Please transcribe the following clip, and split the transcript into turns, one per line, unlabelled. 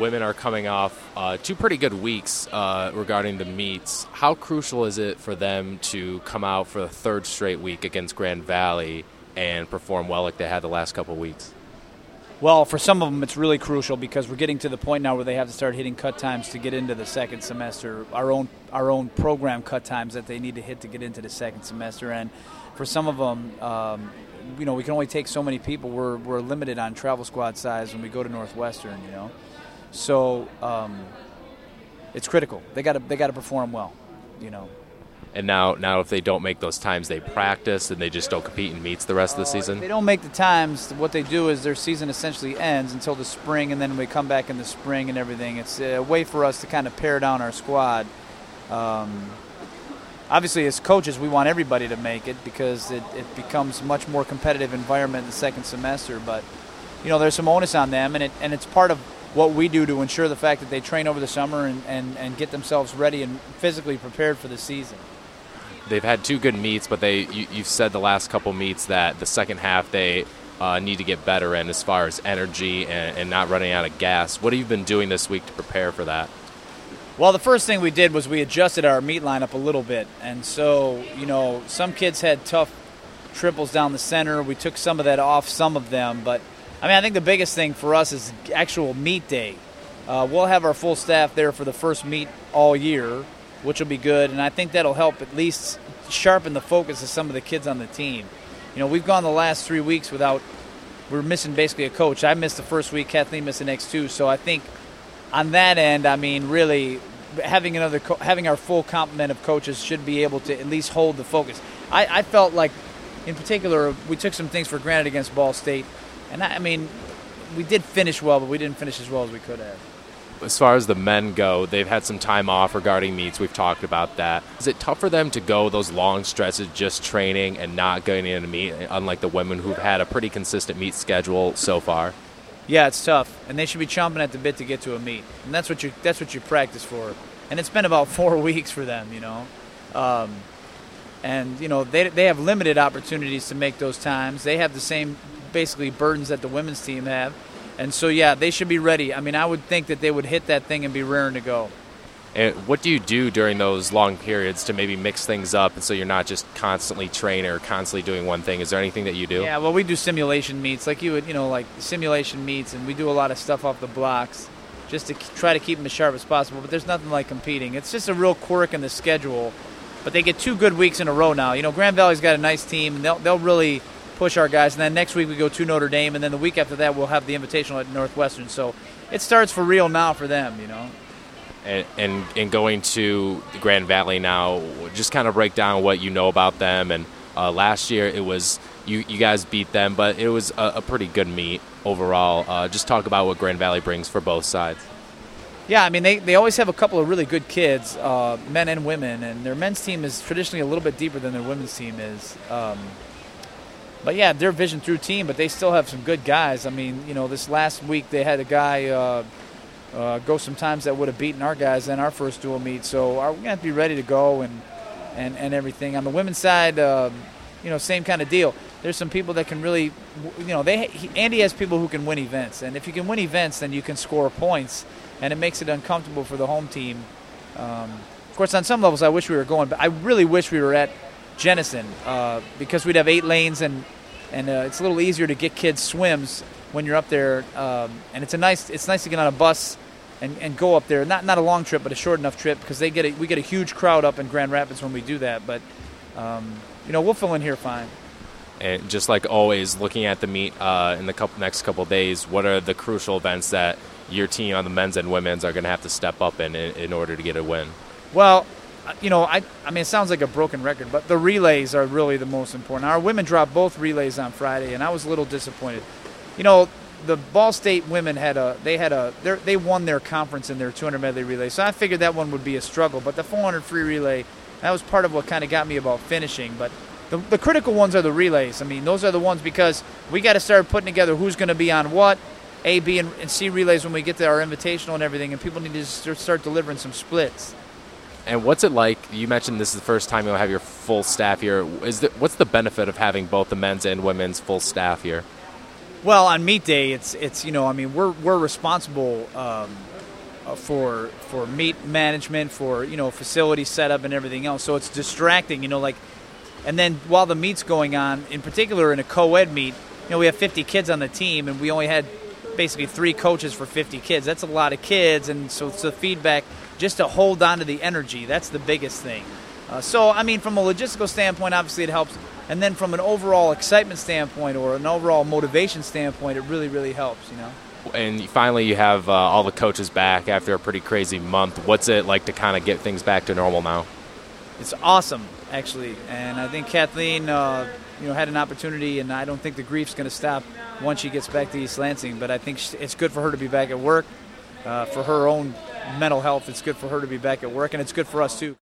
women are coming off uh, two pretty good weeks uh, regarding the meets. How crucial is it for them to come out for the third straight week against Grand Valley and perform well like they had the last couple weeks?
Well, for some of them, it's really crucial because we're getting to the point now where they have to start hitting cut times to get into the second semester. Our own our own program cut times that they need to hit to get into the second semester, and for some of them, um, you know, we can only take so many people. We're we're limited on travel squad size when we go to Northwestern, you know, so um, it's critical. They got to they got to perform well, you know.
And now, now if they don't make those times, they practice and they just don't compete in meets the rest of the season.
If they don't make the times. What they do is their season essentially ends until the spring, and then we come back in the spring and everything. It's a way for us to kind of pare down our squad. Um, obviously, as coaches, we want everybody to make it because it, it becomes much more competitive environment in the second semester. But you know, there's some onus on them, and it and it's part of what we do to ensure the fact that they train over the summer and, and, and get themselves ready and physically prepared for the season
they've had two good meets, but they you, have said the last couple meets that the second half they uh, need to get better in as far as energy and, and, not running out of gas. What have you been doing this week to prepare for that?
Well, the first thing we did was we adjusted our meet lineup a little bit, and so you know some kids had tough triples down the center. We took some of that off some of them, but I mean I think the biggest thing for us is actual meet day. Uh, we'll have our full staff there for the first meet all year which will be good. And I think that'll help at least sharpen the focus of some of the kids on the team. You know, we've gone the last three weeks without, we're missing basically a coach. I missed the first week, Kathleen missed the next two. So I think on that end, I mean, really having another co- having our full complement of coaches should be able to at least hold the focus. I, I felt like, in particular, we took some things for granted against Ball State, and I, I mean, we did finish well, but we didn't finish as well as we could have
as far as the men go, they've had some time off regarding meets. We've talked about that. Is it tough for them to go those long stretches just training and not going in a meet, unlike the women who've had a pretty consistent meet schedule so far?
Yeah, it's tough, and they should be chomping at the bit to get to a meet, and that's what you that's what you practice for. And it's been about four weeks for them, you know. Um, and you know they they have limited opportunities to make those times. They have the same basically burdens that the women's team have and so, yeah, they should be ready. I mean, I would think that they would hit that thing and be raring to go.
And what do you do during those long periods to maybe mix things up and so you're not just constantly training or constantly doing one thing? Is there anything that you do?
Yeah, well, we do simulation meets, like you would, you know, like simulation meets, and we do a lot of stuff off the blocks just to try to keep them as sharp as possible. But there's nothing like competing. It's just a real quirk in the schedule. But they get two good weeks in a row now. You know, Grand Valley's got a nice team, and they'll, they'll really push our guys. And then next week we go to Notre Dame, and then the week after that we'll have the Invitational at Northwestern. So it starts for real now for them, you know.
And, and, and going to the Grand Valley now, just kind of break down what you know about them. And uh, last year it was you, you guys beat them, but it was a, a pretty good meet overall. Uh, just talk about what Grand Valley brings for both sides.
Yeah, I mean, they, they always have a couple of really good kids, uh, men and women, and their men's team is traditionally a little bit deeper than their women's team is. Um, but yeah, they're Division Two team, but they still have some good guys. I mean, you know, this last week they had a guy uh, uh, go some times that would have beaten our guys in our first dual meet. So we're going to have to be ready to go and and and everything on the women's side? Uh, you know, same kind of deal. There's some people that can really, you know, they he, Andy has people who can win events, and if you can win events, then you can score points, and it makes it uncomfortable for the home team. Um, of course, on some levels, I wish we were going, but I really wish we were at Jenison uh, because we'd have eight lanes and and uh, it's a little easier to get kids swims when you're up there. Um, and it's a nice it's nice to get on a bus and, and go up there. Not not a long trip, but a short enough trip because they get a, we get a huge crowd up in Grand Rapids when we do that. But um, you know we'll fill in here fine.
And just like always, looking at the meet uh, in the couple, next couple days, what are the crucial events that your team on the men's and women's are going to have to step up in, in in order to get a win?
Well, Uh, you know, I, I mean, it sounds like a broken record, but the relays are really the most important. Our women dropped both relays on Friday, and I was a little disappointed. You know, the Ball State women had a they had a they won their conference in their 200 medley relay, so I figured that one would be a struggle. But the 400 free relay, that was part of what kind of got me about finishing. But the, the critical ones are the relays. I mean, those are the ones because we got to start putting together who's going to be on what, A, B, and, and C relays when we get to our invitational and everything, and people need to start delivering some splits.
And what's it like? You mentioned this is the first time you'll have your full staff here. Is the, what's the benefit of having both the men's and women's full staff here?
Well, on meet day, it's it's you know I mean we're we're responsible um, uh, for for meet management, for you know facility setup and everything else. So it's distracting, you know, like. And then while the meet's going on, in particular in a co-ed meet, you know we have 50 kids on the team, and we only had basically three coaches for 50 kids. That's a lot of kids, and so it's the feedback just to hold on to the energy. That's the biggest thing. Uh, so I mean, from a logistical standpoint, obviously it helps, and then from an overall excitement standpoint or an overall motivation standpoint, it really really helps. You know
and finally you have uh, all the coaches back after a pretty crazy month. What's it like to kind of get things back to normal now?
It's awesome, actually, and I think Kathleen, uh, you know, had an opportunity, and I don't think the grief's going to stop once she gets back to East Lansing. But I think it's good for her to be back at work, uh, for her own mental health. It's good for her to be back at work, and it's good for us too.